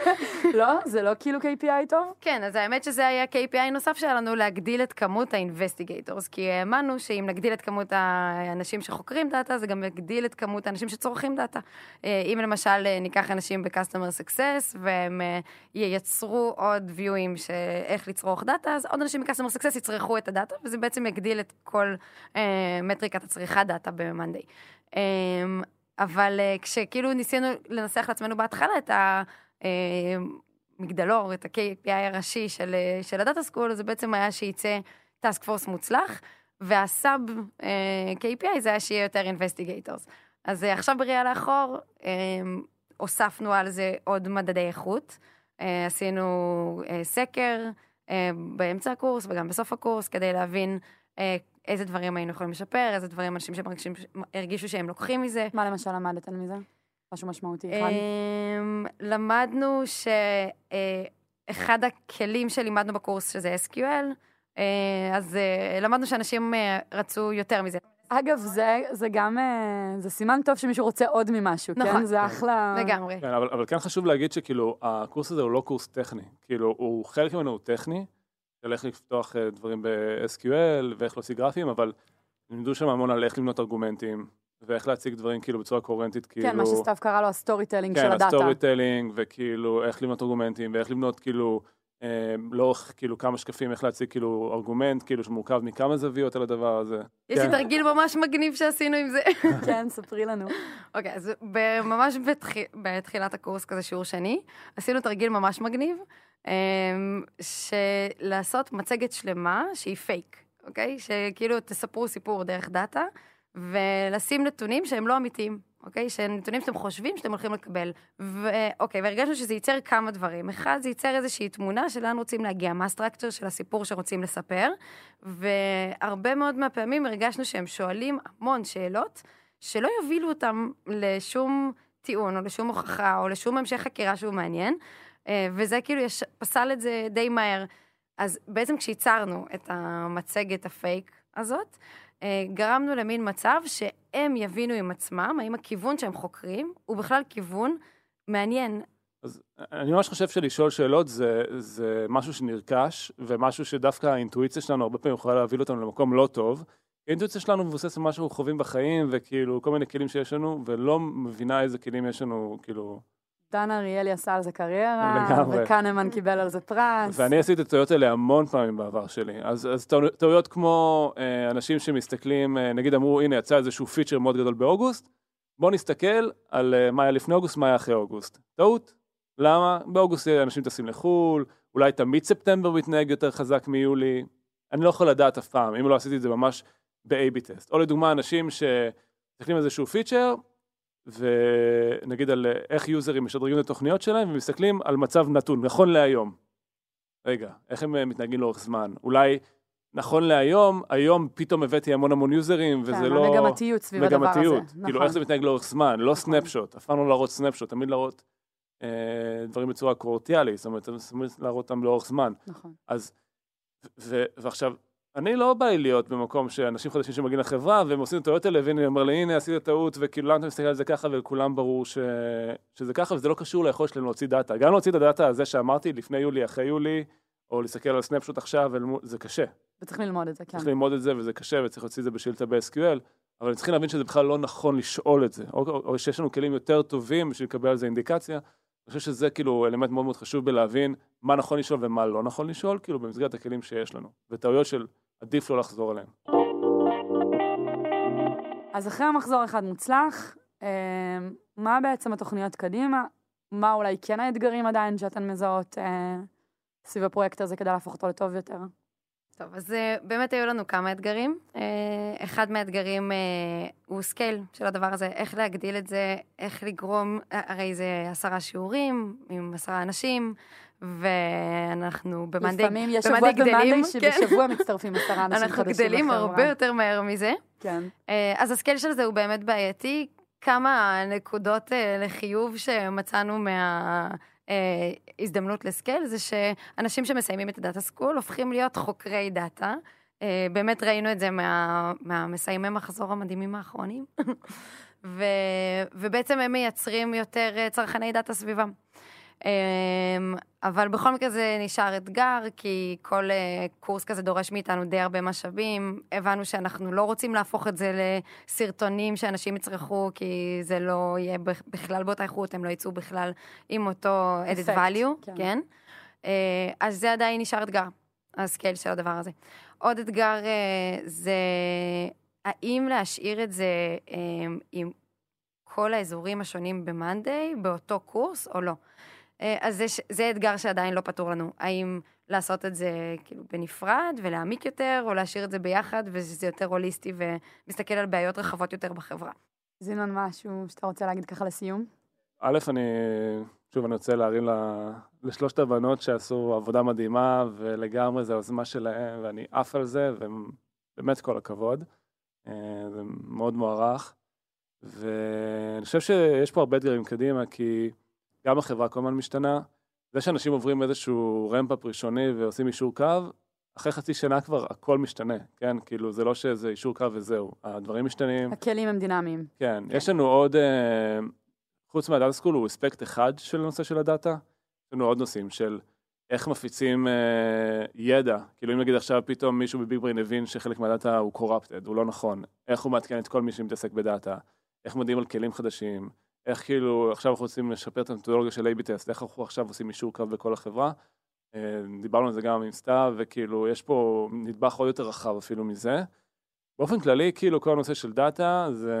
לא? זה לא כאילו KPI טוב? כן, אז האמת שזה היה KPI נוסף שהיה לנו, להגדיל את כמות ה-investigators, כי האמנו שאם נגדיל את כמות האנשים שחוקרים דאטה, זה גם יגדיל את כמות האנשים שצורכים דאטה. אה, אם למשל אה, ניקח אנשים ב-customer success, והם אה, ייצרו עוד viewים של איך לצרוך דאטה, אז עוד אנשים ב-customer success יצרכו את הדאטה, וזה בעצם יגדיל את כל מטריקת הצריכת דאטה ב-Monday. אבל אה, כשכאילו ניסינו לנסח לעצמנו בהתחלה את ה... אה, את ה-KPI הראשי של, אה, של ה-data school, זה בעצם היה שייצא task force מוצלח, וה-sub KPI זה היה שיהיה יותר investigators. אז עכשיו בראייה לאחור, הוספנו על זה עוד מדדי איכות. עשינו סקר באמצע הקורס וגם בסוף הקורס, כדי להבין איזה דברים היינו יכולים לשפר, איזה דברים אנשים שמרגישים, הרגישו שהם לוקחים מזה. מה למשל למדתם מזה? משהו משמעותי אחד? אמ, למדנו שאחד הכלים שלימדנו בקורס, שזה SQL, אה, אז אה, למדנו שאנשים אה, רצו יותר מזה. אגב, זה, זה גם, אה, זה סימן טוב שמישהו רוצה עוד ממשהו, נכון. כן? זה אחלה... לגמרי. כן, אבל, אבל כן חשוב להגיד שכאילו, הקורס הזה הוא לא קורס טכני. כאילו, הוא, חלק ממנו הוא טכני, של איך לפתוח אה, דברים ב-SQL ואיך להוציא גרפים, אבל לימדו שם המון על איך לבנות ארגומנטים, ואיך להציג דברים כאילו בצורה קוהרנטית, כאילו... כן, מה שסתיו קרא לו ה storytelling של כן, הדאטה. ה story telling, וכאילו איך לבנות ארגומנטים, ואיך לבנות כאילו, אה, לאורך כאילו כמה שקפים, איך להציג כאילו ארגומנט, כאילו שמורכב מכמה זוויות על הדבר הזה. יש לי כן. תרגיל ממש מגניב שעשינו עם זה. כן, ספרי לנו. אוקיי, אז ב- ממש בתח... בתחילת הקורס, כזה שיעור שני, עשינו תרגיל ממש מגניב, שלעשות מצגת שלמה שהיא פייק, אוקיי? שכאילו תספרו סיפור דרך דאטה, ולשים נתונים שהם לא אמיתיים, אוקיי? שהם נתונים שאתם חושבים שאתם הולכים לקבל. ואוקיי, והרגשנו שזה ייצר כמה דברים. אחד, זה ייצר איזושהי תמונה של לאן רוצים להגיע, מה הסטרקצ'ר של הסיפור שרוצים לספר, והרבה מאוד מהפעמים הרגשנו שהם שואלים המון שאלות, שלא יובילו אותם לשום טיעון, או לשום הוכחה, או לשום המשך חקירה שהוא מעניין, וזה כאילו יש, פסל את זה די מהר. אז בעצם כשייצרנו את המצגת הפייק הזאת, אה, גרמנו למין מצב שהם יבינו עם עצמם, האם הכיוון שהם חוקרים הוא בכלל כיוון מעניין. אז אני ממש חושב שלשאול שאלות זה, זה משהו שנרכש, ומשהו שדווקא האינטואיציה שלנו הרבה פעמים יכולה להוביל אותנו למקום לא טוב. האינטואיציה שלנו מבוססת על מה שאנחנו חווים בחיים, וכאילו כל מיני כלים שיש לנו, ולא מבינה איזה כלים יש לנו, כאילו, דן אריאלי עשה על זה קריירה, לגמרי. וקנמן קיבל על זה פרס. ואני עשיתי את הטעויות האלה המון פעמים בעבר שלי. אז, אז טעו- טעויות כמו אה, אנשים שמסתכלים, אה, נגיד אמרו, הנה, יצא איזשהו פיצ'ר מאוד גדול באוגוסט, בואו נסתכל על אה, מה היה לפני אוגוסט, מה היה אחרי אוגוסט. טעות. למה? באוגוסט אנשים טסים לחו"ל, אולי תמיד ספטמבר מתנהג יותר חזק מיולי. אני לא יכול לדעת אף פעם, אם לא עשיתי את זה ממש ב-AB טסט. או לדוגמה, אנשים שמסתכלים על איזשהו פיצ'ר, ונגיד על אה, איך יוזרים משדרגים את התוכניות שלהם, ומסתכלים על מצב נתון, נכון להיום. רגע, איך הם אה, מתנהגים לאורך זמן? אולי נכון להיום, היום פתאום הבאתי המון המון יוזרים, וזה כן, לא... המגמתיות סביב הדבר הזה. מגמתיות. נכון. כאילו, איך זה מתנהג לאורך זמן, לא נכון. סנפשוט, אף פעם לא להראות סנפשוט, תמיד להראות אה, דברים בצורה קורטיאלית, זאת אומרת, להראות אותם לאורך זמן. נכון. אז, ועכשיו, אני לא בא לי להיות במקום שאנשים חדשים שמגיעים לחברה, והם עושים את הטעויות האלה, והנה, אומר לי, הנה, עשית טעות, וכאילו, למה אתה מסתכל על זה ככה, ולכולם ברור ש... שזה ככה, וזה לא קשור ליכולת שלהם להוציא דאטה. גם להוציא את הדאטה הזה שאמרתי, לפני יולי, אחרי יולי, או להסתכל על סנפשוט עכשיו, זה קשה. וצריך ללמוד את זה, כן. צריך ללמוד את זה, וזה קשה, וצריך להוציא את זה בשאילתה ב-SQL, אבל צריכים להבין שזה בכלל לא נכון לשאול את זה, או, או שיש לנו כלים יותר טובים בשביל לקבל על זה אינדיקציה. אני חושב שזה כאילו אלמנט מאוד מאוד חשוב בלהבין מה נכון לשאול ומה לא נכון לשאול, כאילו במסגרת הכלים שיש לנו, וטעויות שעדיף לא לחזור עליהן. אז אחרי המחזור אחד מוצלח, אה, מה בעצם התוכניות קדימה? מה אולי כן האתגרים עדיין שאתן מזהות אה, סביב הפרויקט הזה כדי להפוך אותו לטוב יותר? טוב, אז אה, באמת היו לנו כמה אתגרים. אחד מהאתגרים הוא scale של הדבר הזה, איך להגדיל את זה, איך לגרום, הרי זה עשרה שיעורים עם עשרה אנשים, ואנחנו ב monday, לפעמים יש שבועות ב monday גדלים, שבשבוע מצטרפים עשרה אנשים אנחנו חדשים גדלים לחברה. הרבה יותר מהר מזה. כן. אה, אז ה scale של זה הוא באמת בעייתי. כמה נקודות אה, לחיוב שמצאנו מההזדמנות ל scale, זה שאנשים שמסיימים את ה data school הופכים להיות חוקרי דאטה. אה, באמת ראינו את זה מה, מהמסיימי מחזור המדהימים האחרונים. ו, ובעצם הם מייצרים יותר אה, צרכני דאטה סביבם. אמ, אבל בכל מקרה זה נשאר אתגר, כי כל אה, קורס כזה דורש מאיתנו די הרבה משאבים. הבנו שאנחנו לא רוצים להפוך את זה לסרטונים שאנשים יצרכו, כי זה לא יהיה בכ- בכלל באותה איכות, הם לא יצאו בכלל עם אותו added value, כן. כן? אה, אז זה עדיין נשאר אתגר, ה scale של הדבר הזה. עוד אתגר אה, זה האם להשאיר את זה עם כל האזורים השונים ב-Monday באותו קורס או לא. אה, אז זה, זה אתגר שעדיין לא פתור לנו. האם לעשות את זה כאילו בנפרד ולהעמיק יותר, או להשאיר את זה ביחד ושזה יותר הוליסטי ומסתכל על בעיות רחבות יותר בחברה. זינון, משהו שאתה רוצה להגיד ככה לסיום? א', אני, שוב, אני רוצה להרים לשלושת הבנות שעשו עבודה מדהימה, ולגמרי זו היוזמה שלהם, ואני עף על זה, ובאמת כל הכבוד. אה, זה מאוד מוערך. ואני חושב שיש פה הרבה אתגרים קדימה, כי גם החברה כל הזמן משתנה. זה שאנשים עוברים איזשהו ramp-up ראשוני ועושים אישור קו, אחרי חצי שנה כבר הכל משתנה, כן? כאילו, זה לא שזה אישור קו וזהו. הדברים משתנים. הכלים הם דינמיים. כן, יש לנו עוד, אה, חוץ מה data school, הוא אספקט אחד של הנושא של הדאטה, יש לנו עוד נושאים של איך מפיצים אה, ידע, כאילו אם נגיד עכשיו פתאום מישהו ב BigBrain הבין שחלק מהדאטה הוא corrupted, הוא לא נכון, איך הוא מעדכן את כל מי שמתעסק בדאטה, איך מודיעים על כלים חדשים, איך כאילו עכשיו אנחנו רוצים לשפר את המתודולוגיה של A-B טסט, איך אנחנו עכשיו עושים אישור קו בכל החברה, אה, דיברנו על זה גם עם סתיו, וכאילו יש פה נדבך עוד יותר רחב אפילו מזה. באופן כללי, כאילו כל הנושא של דאטה זה,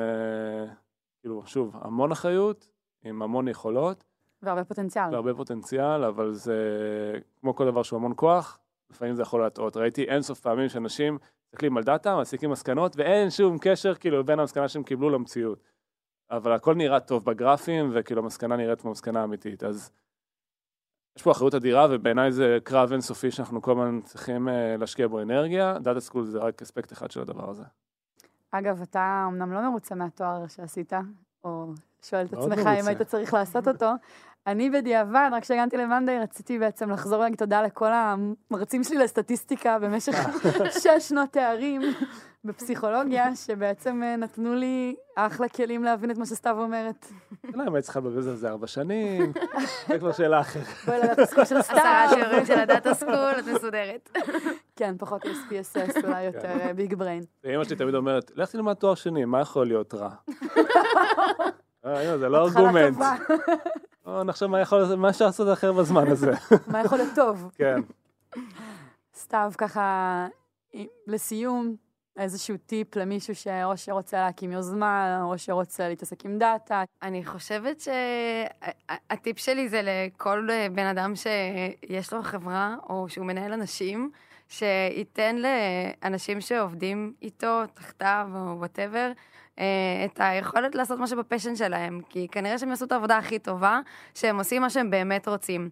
כאילו, שוב, המון אחריות, עם המון יכולות, והרבה פוטנציאל. והרבה פוטנציאל, אבל זה, כמו כל דבר שהוא המון כוח, לפעמים זה יכול להטעות. ראיתי אינסוף פעמים שאנשים מסתכלים על דאטה, מסיקים מסקנות, ואין שום קשר, כאילו, בין המסקנה שהם קיבלו למציאות. אבל הכל נראה טוב בגרפים, וכאילו המסקנה נראית כמו מסקנה אמיתית. אז יש פה אחריות אדירה, ובעיניי זה קרב אינסופי שאנחנו כל הזמן צריכים אה, להשקיע בו אנרגיה. data school זה רק אספקט אחד של הדבר הזה. אגב, אתה אמנם לא מרוצה מהתואר שעשית, או שואל את עצמך אם. היית צריך לעשות אותו. אני בדיעבד, רק כשהגעתי ל monday, רציתי בעצם לחזור ולהגיד תודה לכל המרצים שלי לסטטיסטיקה במשך שש שנות תארים בפסיכולוגיה, שבעצם אה, נתנו לי אחלה כלים להבין את מה שסתיו אומרת. לא, אם היית צריכה לבזבז על זה ארבע שנים, זה כבר שאלה אחרת. בואי ל data school של עשרה סתיו. שיעורים של ה data school, את מסודרת. כן, פחות SPSS, אולי יותר BigBrain. אמא שלי תמיד אומרת, לך תלמד תואר שני, מה יכול להיות רע? אה, זה לא ארגומנט. נחשוב מה יכול, מה אפשר לעשות אחר בזמן הזה. מה יכול להיות טוב? כן. סתיו, ככה, לסיום, איזשהו טיפ למישהו שאו שרוצה להקים יוזמה, או שרוצה להתעסק עם דאטה. אני חושבת שהטיפ שלי זה לכל בן אדם שיש לו חברה, או שהוא מנהל אנשים, שייתן לאנשים שעובדים איתו, תחתיו, או whatever, את היכולת לעשות משהו ב passion שלהם, כי כנראה שהם יעשו את העבודה הכי טובה, שהם עושים מה שהם באמת רוצים.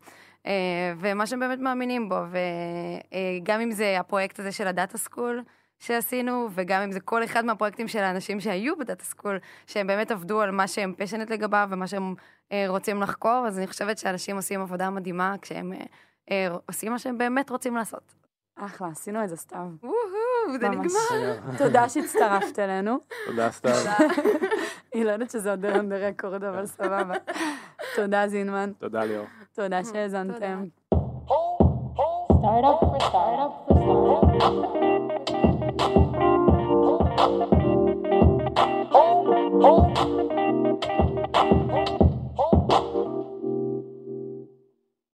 ומה שהם באמת מאמינים בו, וגם אם זה הפרויקט הזה של ה data school, שעשינו, וגם אם זה כל אחד מהפרויקטים של האנשים שהיו ב data school, שהם באמת עבדו על מה שהם passionate לגביו ומה שהם אה, רוצים לחקור, אז אני חושבת שאנשים עושים עבודה מדהימה כשהם אה, אה, עושים מה שהם באמת רוצים לעשות. אחלה, עשינו את זה סתיו. וואו, זה נגמר. תודה שהצטרפת אלינו. תודה סתיו. היא לא יודעת שזה עוד the record, אבל סבבה. תודה זינמן. תודה ליאור. תודה שהאזנתם. תודה. Oh, oh.